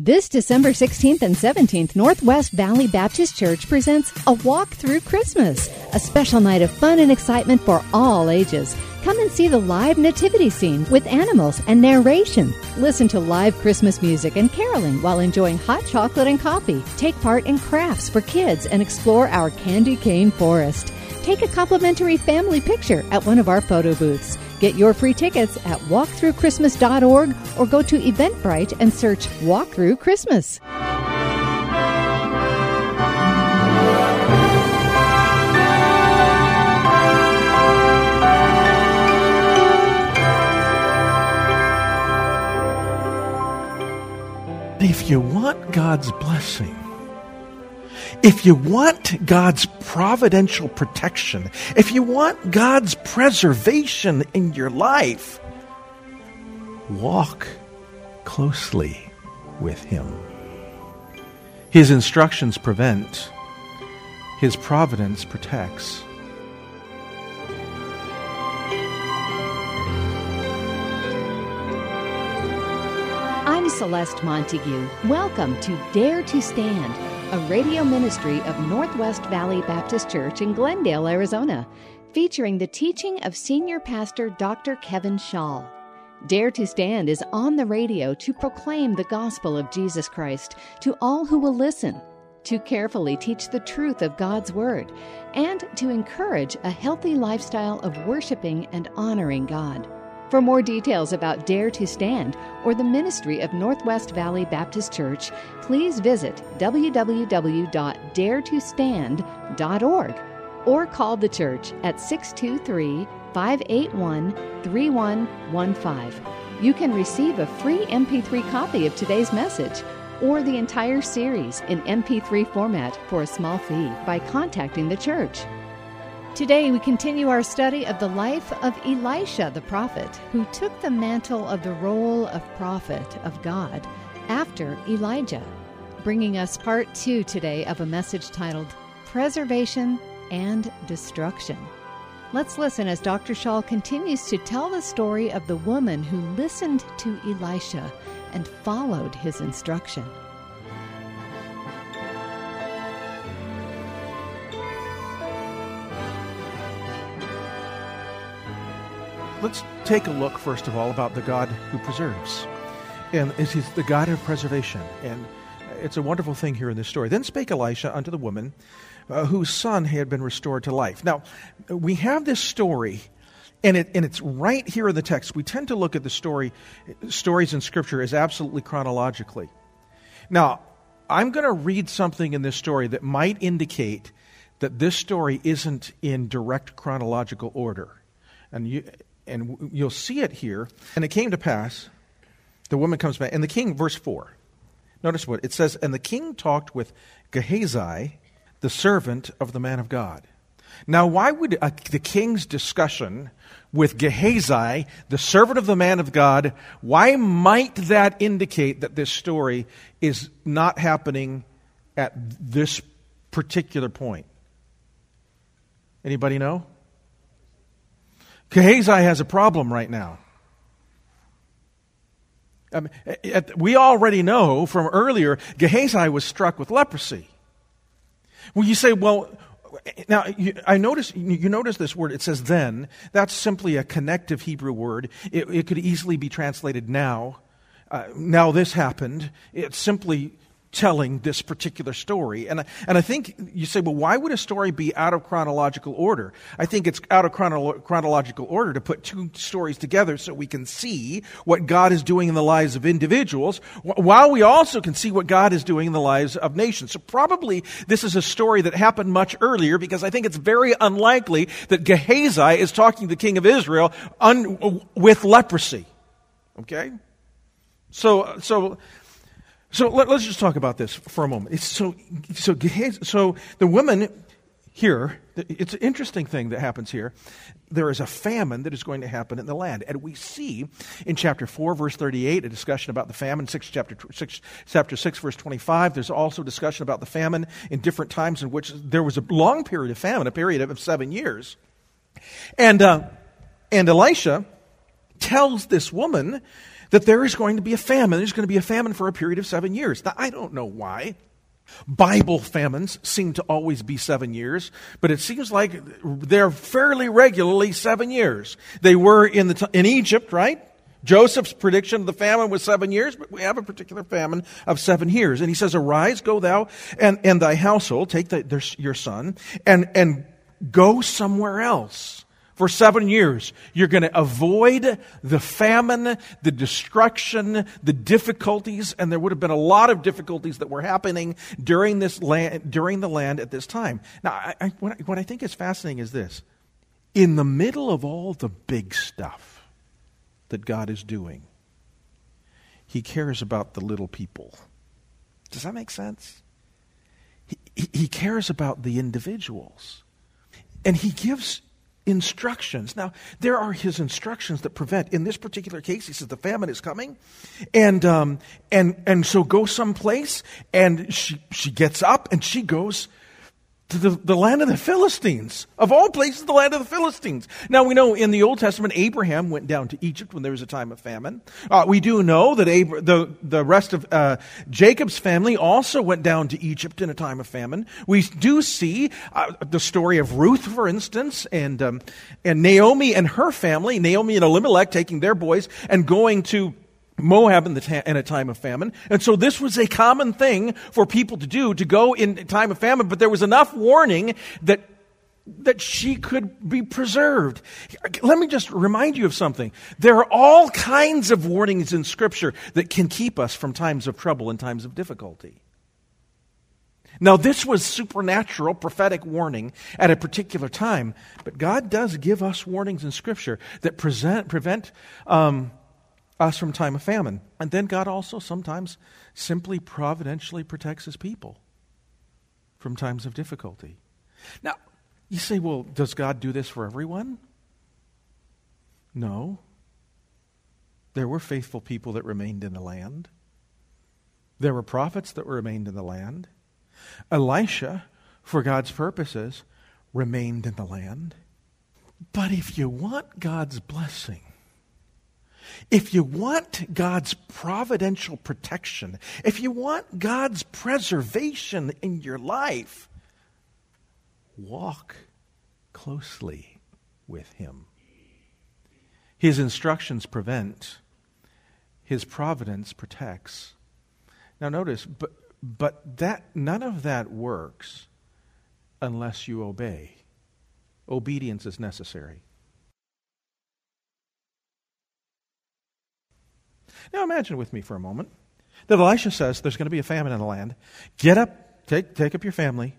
This December 16th and 17th, Northwest Valley Baptist Church presents A Walk Through Christmas, a special night of fun and excitement for all ages. Come and see the live nativity scene with animals and narration. Listen to live Christmas music and caroling while enjoying hot chocolate and coffee. Take part in crafts for kids and explore our candy cane forest. Take a complimentary family picture at one of our photo booths. Get your free tickets at walkthroughchristmas.org or go to Eventbrite and search Walk Through Christmas. If you want God's blessing, if you want God's providential protection, if you want God's preservation in your life, walk closely with Him. His instructions prevent, His providence protects. I'm Celeste Montague. Welcome to Dare to Stand a radio ministry of Northwest Valley Baptist Church in Glendale, Arizona, featuring the teaching of Senior Pastor Dr. Kevin Schaal. Dare to Stand is on the radio to proclaim the gospel of Jesus Christ to all who will listen, to carefully teach the truth of God's Word, and to encourage a healthy lifestyle of worshiping and honoring God. For more details about Dare to Stand or the ministry of Northwest Valley Baptist Church, please visit www.daretostand.org or call the church at 623 581 3115. You can receive a free MP3 copy of today's message or the entire series in MP3 format for a small fee by contacting the church. Today, we continue our study of the life of Elisha the prophet, who took the mantle of the role of prophet of God after Elijah, bringing us part two today of a message titled Preservation and Destruction. Let's listen as Dr. Schaal continues to tell the story of the woman who listened to Elisha and followed his instruction. Let's take a look, first of all, about the God who preserves. And he's the God of preservation. And it's a wonderful thing here in this story. Then spake Elisha unto the woman uh, whose son had been restored to life. Now, we have this story. And, it, and it's right here in the text. We tend to look at the story, stories in Scripture as absolutely chronologically. Now, I'm going to read something in this story that might indicate that this story isn't in direct chronological order. And you, and you'll see it here. And it came to pass, the woman comes back, and the king, verse 4. Notice what it says, and the king talked with Gehazi, the servant of the man of God. Now, why would uh, the king's discussion with Gehazi, the servant of the man of God, why might that indicate that this story is not happening at this particular point? Anybody know? Gehazi has a problem right now. I mean, we already know from earlier, Gehazi was struck with leprosy. Well, you say, well, now you, I notice you notice this word. It says "then." That's simply a connective Hebrew word. It, it could easily be translated "now." Uh, now this happened. It's simply telling this particular story. And and I think you say, well, why would a story be out of chronological order? I think it's out of chronolo- chronological order to put two stories together so we can see what God is doing in the lives of individuals, while we also can see what God is doing in the lives of nations. So probably this is a story that happened much earlier because I think it's very unlikely that Gehazi is talking to the king of Israel un- with leprosy. Okay? So, so so let, us just talk about this for a moment. It's so, so, so the woman here, it's an interesting thing that happens here. There is a famine that is going to happen in the land. And we see in chapter 4, verse 38, a discussion about the famine. Six, chapter, 6, chapter 6, verse 25, there's also discussion about the famine in different times in which there was a long period of famine, a period of seven years. And, uh, and Elisha tells this woman that there is going to be a famine. There's going to be a famine for a period of seven years. Now, I don't know why. Bible famines seem to always be seven years, but it seems like they're fairly regularly seven years. They were in, the t- in Egypt, right? Joseph's prediction of the famine was seven years, but we have a particular famine of seven years. And he says, Arise, go thou and, and thy household, take the, your son, and, and go somewhere else for seven years. You're going to avoid the famine, the destruction, the difficulties, and there would have been a lot of difficulties that were happening during this land, during the land at this time. Now, I, I, what, I, what I think is fascinating is this: in the middle of all the big stuff that God is doing, He cares about the little people. Does that make sense? He, he, he cares about the individuals. And he gives instructions. Now, there are his instructions that prevent. In this particular case, he says the famine is coming, and um, and and so go someplace. And she she gets up and she goes to the, the land of the Philistines. Of all places, the land of the Philistines. Now, we know in the Old Testament, Abraham went down to Egypt when there was a time of famine. Uh, we do know that the, the rest of uh, Jacob's family also went down to Egypt in a time of famine. We do see uh, the story of Ruth, for instance, and, um, and Naomi and her family, Naomi and Elimelech taking their boys and going to Moab in, ta- in a time of famine. And so this was a common thing for people to do, to go in time of famine, but there was enough warning that that she could be preserved. Let me just remind you of something. There are all kinds of warnings in Scripture that can keep us from times of trouble and times of difficulty. Now, this was supernatural, prophetic warning at a particular time, but God does give us warnings in Scripture that present, prevent um, us from time of famine. And then God also sometimes simply providentially protects his people from times of difficulty. Now, you say, well, does God do this for everyone? No. There were faithful people that remained in the land. There were prophets that remained in the land. Elisha, for God's purposes, remained in the land. But if you want God's blessing, if you want God's providential protection, if you want God's preservation in your life, walk closely with Him. His instructions prevent, His providence protects. Now, notice, but, but that, none of that works unless you obey. Obedience is necessary. Now imagine with me for a moment that Elisha says there's going to be a famine in the land. Get up, take, take up your family,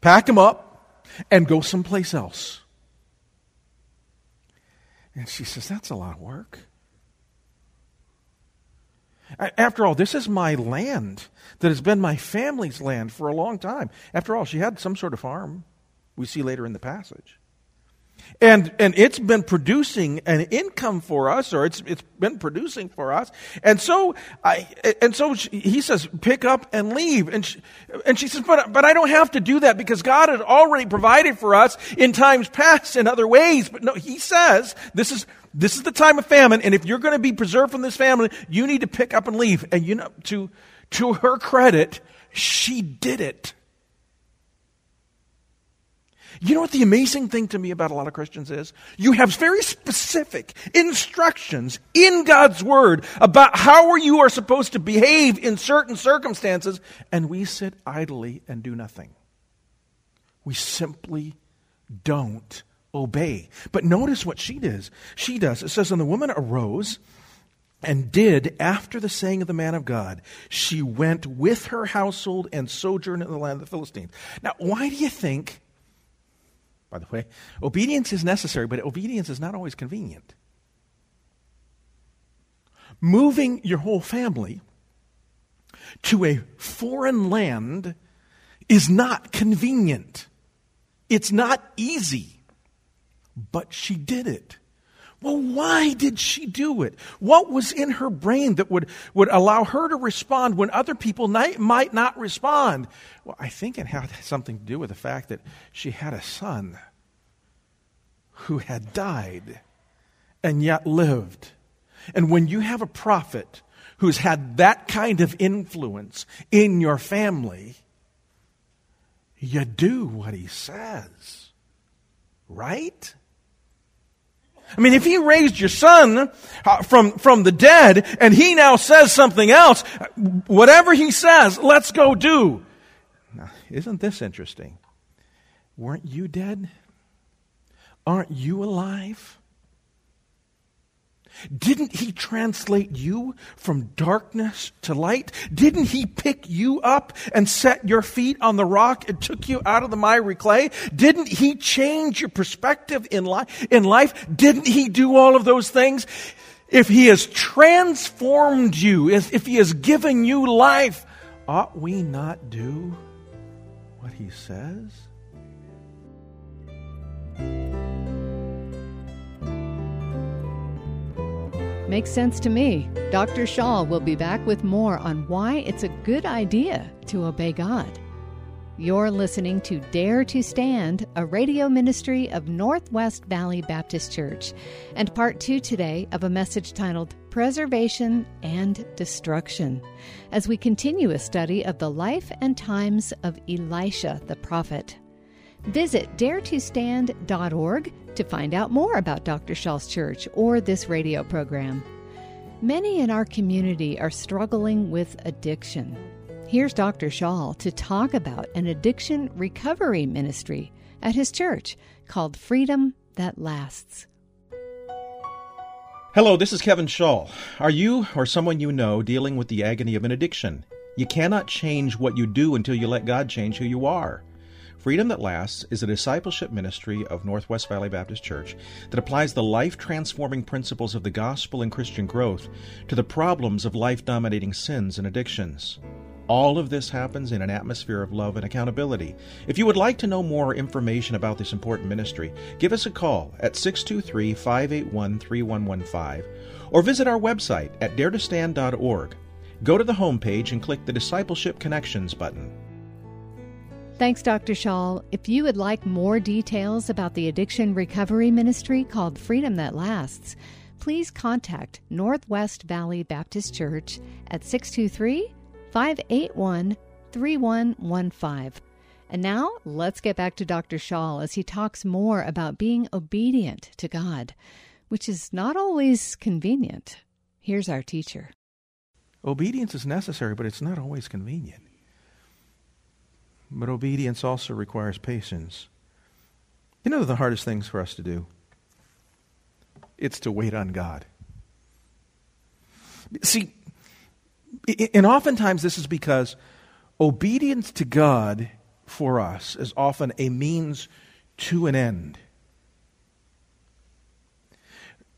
pack them up, and go someplace else. And she says, That's a lot of work. After all, this is my land that has been my family's land for a long time. After all, she had some sort of farm, we see later in the passage. And, and it's been producing an income for us, or it's, it's been producing for us. And so, I, and so she, he says, pick up and leave. And she, and she says, but, but I don't have to do that because God had already provided for us in times past in other ways. But no, he says, this is, this is the time of famine. And if you're going to be preserved from this famine, you need to pick up and leave. And you know, to, to her credit, she did it. You know what the amazing thing to me about a lot of Christians is? You have very specific instructions in God's Word about how you are supposed to behave in certain circumstances, and we sit idly and do nothing. We simply don't obey. But notice what she does. She does. It says, And the woman arose and did after the saying of the man of God. She went with her household and sojourned in the land of the Philistines. Now, why do you think by the way. Obedience is necessary, but obedience is not always convenient. Moving your whole family to a foreign land is not convenient. It's not easy. But she did it. Well, why did she do it? What was in her brain that would, would allow her to respond when other people might, might not respond? Well, I think it had something to do with the fact that she had a son who had died and yet lived. And when you have a prophet who's had that kind of influence in your family, you do what he says. Right? I mean, if he raised your son uh, from, from the dead and he now says something else, whatever he says, let's go do. Now, isn't this interesting? Weren't you dead? Aren't you alive? Didn't he translate you from darkness to light? Didn't he pick you up and set your feet on the rock and took you out of the miry clay? Didn't he change your perspective in life? In life? Didn't he do all of those things? If he has transformed you, if he has given you life, ought we not do what he says? Makes sense to me. Dr. Schaal will be back with more on why it's a good idea to obey God. You're listening to Dare to Stand, a radio ministry of Northwest Valley Baptist Church, and part two today of a message titled Preservation and Destruction, as we continue a study of the life and times of Elisha the prophet. Visit daretostand.org to find out more about Dr. Schaal's church or this radio program. Many in our community are struggling with addiction. Here's Dr. Schaal to talk about an addiction recovery ministry at his church called Freedom That Lasts. Hello, this is Kevin Schaal. Are you or someone you know dealing with the agony of an addiction? You cannot change what you do until you let God change who you are. Freedom That Lasts is a discipleship ministry of Northwest Valley Baptist Church that applies the life transforming principles of the gospel and Christian growth to the problems of life dominating sins and addictions. All of this happens in an atmosphere of love and accountability. If you would like to know more information about this important ministry, give us a call at 623 581 3115 or visit our website at daretostand.org. Go to the homepage and click the Discipleship Connections button. Thanks, Dr. Schaal. If you would like more details about the addiction recovery ministry called Freedom That Lasts, please contact Northwest Valley Baptist Church at 623 581 3115. And now let's get back to Dr. Schaal as he talks more about being obedient to God, which is not always convenient. Here's our teacher. Obedience is necessary, but it's not always convenient. But obedience also requires patience. You know the hardest things for us to do? It's to wait on God. See, and oftentimes this is because obedience to God for us is often a means to an end.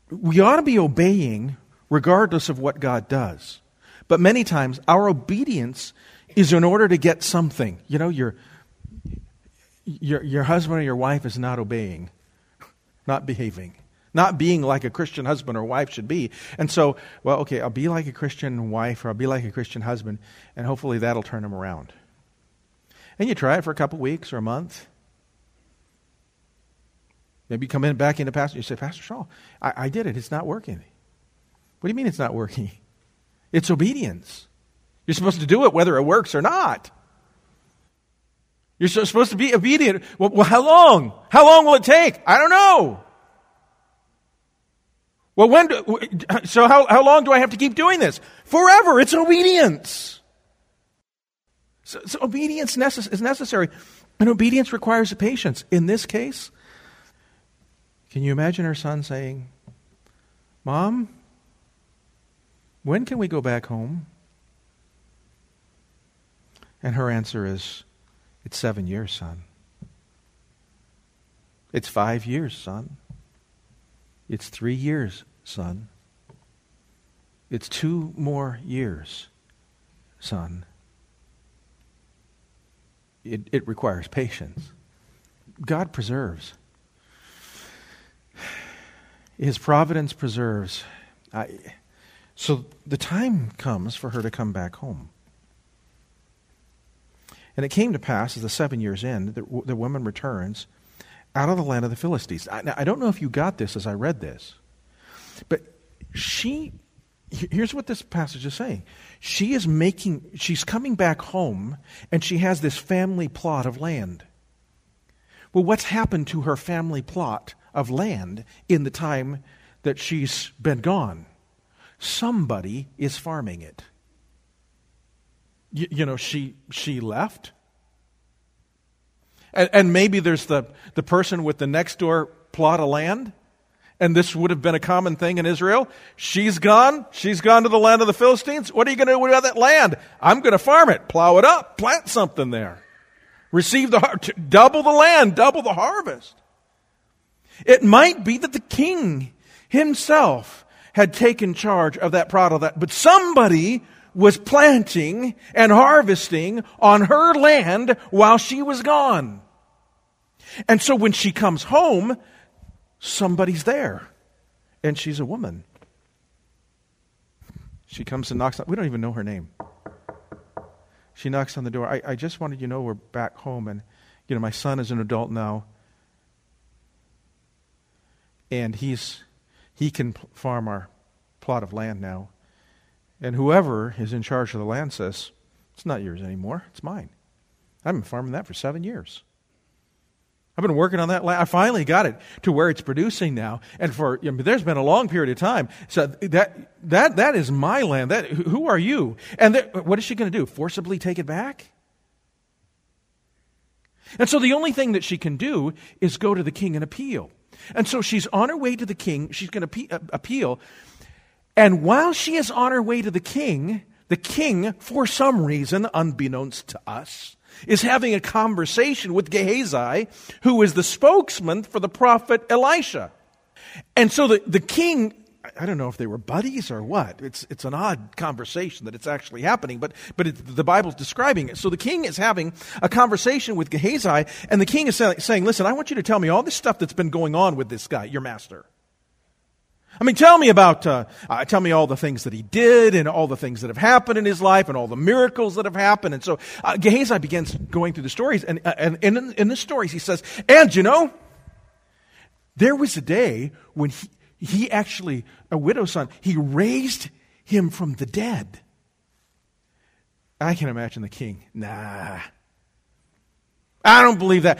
We ought to be obeying regardless of what God does. But many times our obedience is in order to get something. You know, your, your, your husband or your wife is not obeying, not behaving, not being like a Christian husband or wife should be. And so, well, okay, I'll be like a Christian wife or I'll be like a Christian husband, and hopefully that'll turn them around. And you try it for a couple weeks or a month. Maybe you come in back into pastor. You say, Pastor Schaal, I, I did it. It's not working. What do you mean it's not working? It's obedience. You're supposed to do it whether it works or not. You're supposed to be obedient. Well, how long? How long will it take? I don't know. Well, when do, so how, how long do I have to keep doing this? Forever. It's obedience. So, so obedience necess- is necessary. And obedience requires patience. In this case, can you imagine her son saying, Mom, when can we go back home? And her answer is, It's seven years, son. It's five years, son. It's three years, son. It's two more years, son. It, it requires patience. God preserves. His providence preserves. I, so the time comes for her to come back home. And it came to pass, as the seven years end, that the woman returns out of the land of the Philistines. I, now, I don't know if you got this as I read this, but she, here's what this passage is saying. She is making, she's coming back home, and she has this family plot of land. Well, what's happened to her family plot of land in the time that she's been gone? Somebody is farming it. You, you know, she, she left. And, and maybe there's the, the person with the next door plot of land and this would have been a common thing in Israel. She's gone. She's gone to the land of the Philistines. What are you going to do with that land? I'm going to farm it, plow it up, plant something there. Receive the, double the land, double the harvest. It might be that the king himself had taken charge of that product, but somebody was planting and harvesting on her land while she was gone. And so when she comes home, somebody's there. And she's a woman. She comes and knocks on, we don't even know her name. She knocks on the door. I, I just wanted you to know we're back home and you know, my son is an adult now. And he's he can farm our plot of land now. And whoever is in charge of the land says, It's not yours anymore, it's mine. I've been farming that for seven years. I've been working on that. Land. I finally got it to where it's producing now, and for there's been a long period of time. So that that that is my land. That who are you? And what is she going to do? Forcibly take it back? And so the only thing that she can do is go to the king and appeal. And so she's on her way to the king. She's going to appeal. And while she is on her way to the king, the king, for some reason, unbeknownst to us, is having a conversation with Gehazi, who is the spokesman for the prophet Elisha. And so the, the king, I don't know if they were buddies or what. It's, it's an odd conversation that it's actually happening, but, but it, the Bible's describing it. So the king is having a conversation with Gehazi, and the king is saying, Listen, I want you to tell me all this stuff that's been going on with this guy, your master. I mean, tell me about, uh, uh, tell me all the things that he did and all the things that have happened in his life and all the miracles that have happened. And so uh, Gehazi begins going through the stories. And, uh, and, and in, in the stories, he says, and you know, there was a day when he, he actually, a widow's son, he raised him from the dead. I can imagine the king, nah. I don't believe that.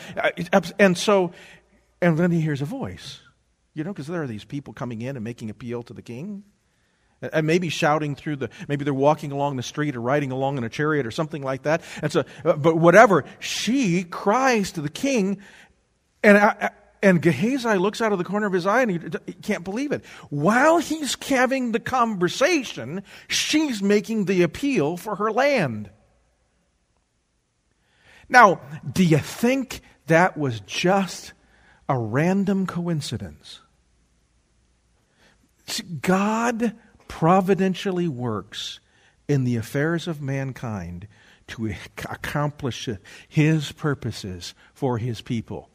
Uh, and so, and then he hears a voice. You know, because there are these people coming in and making appeal to the king. And maybe shouting through the, maybe they're walking along the street or riding along in a chariot or something like that. And so, uh, but whatever, she cries to the king, and, I, and Gehazi looks out of the corner of his eye and he, he can't believe it. While he's having the conversation, she's making the appeal for her land. Now, do you think that was just a random coincidence? God providentially works in the affairs of mankind to accomplish his purposes for his people.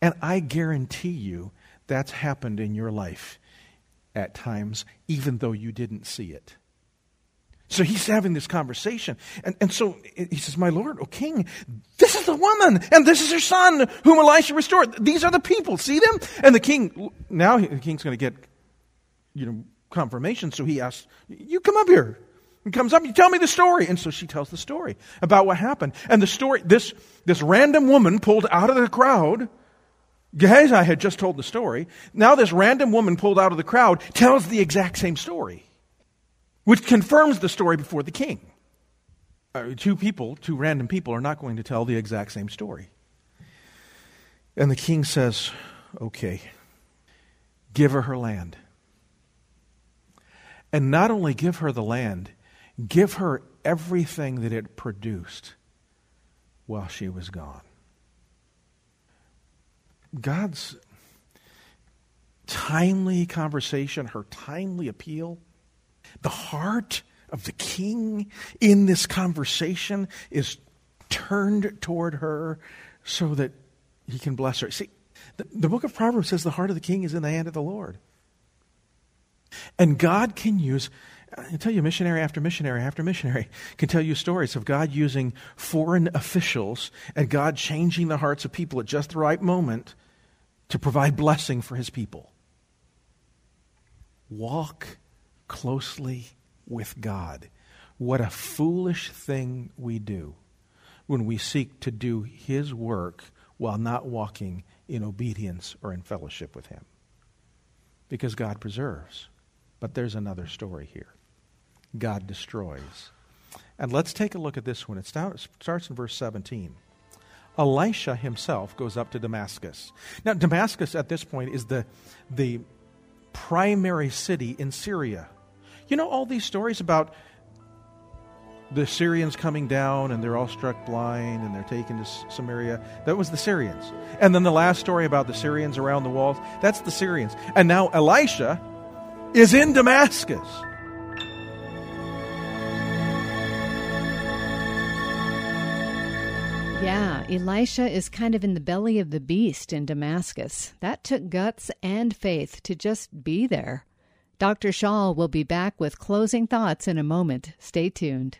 And I guarantee you that's happened in your life at times, even though you didn't see it. So he's having this conversation. And, and so he says, My Lord, O King, this is the woman, and this is her son, whom Elisha restored. These are the people. See them? And the king, now the king's going to get you know, confirmation. So he asks, You come up here. He comes up, you tell me the story. And so she tells the story about what happened. And the story, this, this random woman pulled out of the crowd. Gehazi had just told the story. Now this random woman pulled out of the crowd tells the exact same story, which confirms the story before the king. Uh, two people, two random people, are not going to tell the exact same story. And the king says, Okay, give her her land. And not only give her the land, give her everything that it produced while she was gone. God's timely conversation, her timely appeal, the heart of the king in this conversation is turned toward her so that he can bless her. See, the, the book of Proverbs says the heart of the king is in the hand of the Lord. And God can use, I tell you, missionary after missionary after missionary can tell you stories of God using foreign officials and God changing the hearts of people at just the right moment to provide blessing for his people. walk closely with God. What a foolish thing we do when we seek to do His work while not walking in obedience or in fellowship with Him. Because God preserves. But there's another story here God destroys. And let's take a look at this one. It starts in verse 17. Elisha himself goes up to Damascus. Now, Damascus at this point is the, the primary city in Syria. You know all these stories about the Syrians coming down and they're all struck blind and they're taken to Samaria. That was the Syrians. And then the last story about the Syrians around the walls, that's the Syrians. And now Elisha is in Damascus. Yeah, Elisha is kind of in the belly of the beast in Damascus. That took guts and faith to just be there. Dr. Schaal will be back with closing thoughts in a moment. Stay tuned.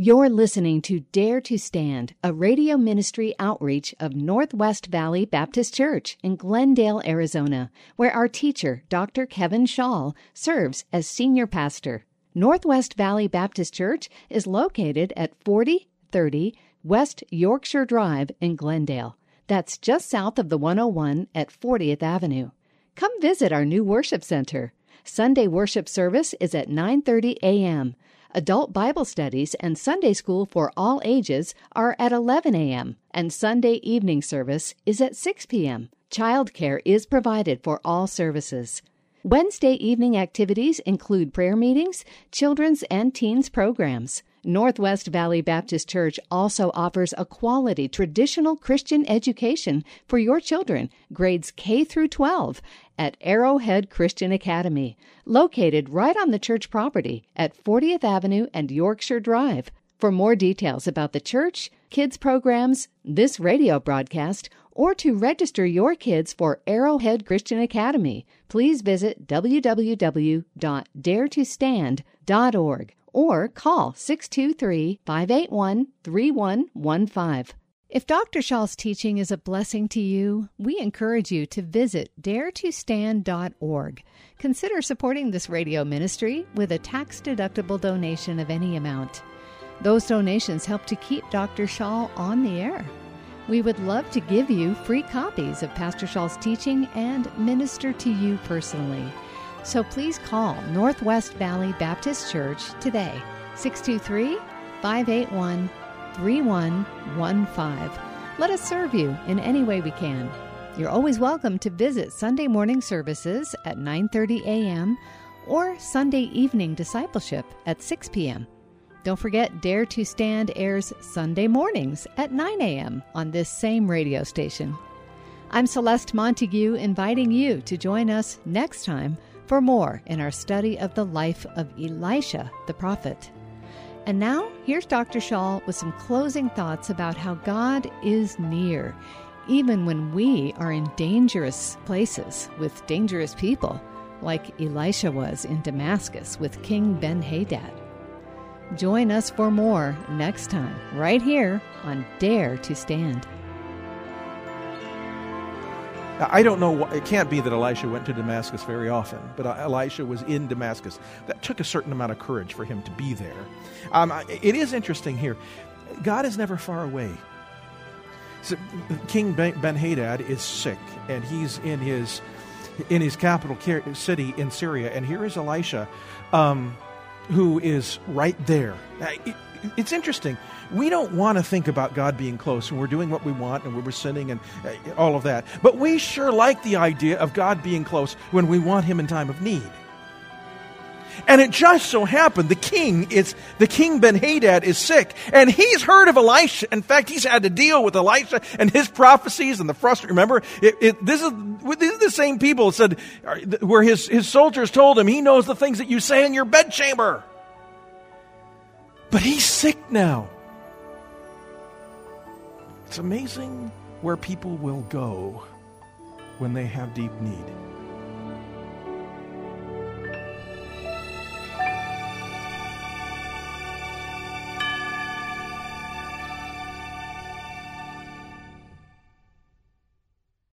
You're listening to Dare to Stand, a radio ministry outreach of Northwest Valley Baptist Church in Glendale, Arizona, where our teacher, Dr. Kevin Schaal, serves as senior pastor. Northwest Valley Baptist Church is located at 4030 West Yorkshire Drive in Glendale. That's just south of the 101 at 40th Avenue. Come visit our new worship center. Sunday worship service is at 9:30 a.m. Adult Bible studies and Sunday school for all ages are at 11 a.m., and Sunday evening service is at 6 p.m. Childcare is provided for all services. Wednesday evening activities include prayer meetings, children's and teens programs. Northwest Valley Baptist Church also offers a quality traditional Christian education for your children, grades K through 12, at Arrowhead Christian Academy, located right on the church property at 40th Avenue and Yorkshire Drive. For more details about the church, kids programs, this radio broadcast, or to register your kids for Arrowhead Christian Academy, please visit www.daretostand.org or call 623 581 3115. If Dr. Schaal's teaching is a blessing to you, we encourage you to visit daretostand.org. Consider supporting this radio ministry with a tax deductible donation of any amount. Those donations help to keep Dr. Schaal on the air. We would love to give you free copies of Pastor Schaal's teaching and minister to you personally. So please call Northwest Valley Baptist Church today, 623 581 3115. Let us serve you in any way we can. You're always welcome to visit Sunday morning services at 9:30 a.m. or Sunday evening discipleship at 6 p.m. Don't forget Dare to Stand airs Sunday mornings at 9 a.m. on this same radio station. I'm Celeste Montague inviting you to join us next time for more in our study of the life of Elisha the prophet. And now, here's Dr. Schaal with some closing thoughts about how God is near, even when we are in dangerous places with dangerous people, like Elisha was in Damascus with King Ben Hadad. Join us for more next time, right here on Dare to Stand. I don't know. It can't be that Elisha went to Damascus very often, but uh, Elisha was in Damascus. That took a certain amount of courage for him to be there. Um, it is interesting here. God is never far away. So King Ben Hadad is sick, and he's in his in his capital city in Syria, and here is Elisha, um, who is right there. It, it's interesting we don't want to think about God being close and we're doing what we want and we're sinning and uh, all of that. But we sure like the idea of God being close when we want Him in time of need. And it just so happened the king is the king Ben Hadad is sick, and he's heard of Elisha. In fact, he's had to deal with Elisha and his prophecies and the frustration. Remember, it, it, this is these are the same people said where his his soldiers told him he knows the things that you say in your bedchamber. But he's sick now. It's amazing where people will go when they have deep need.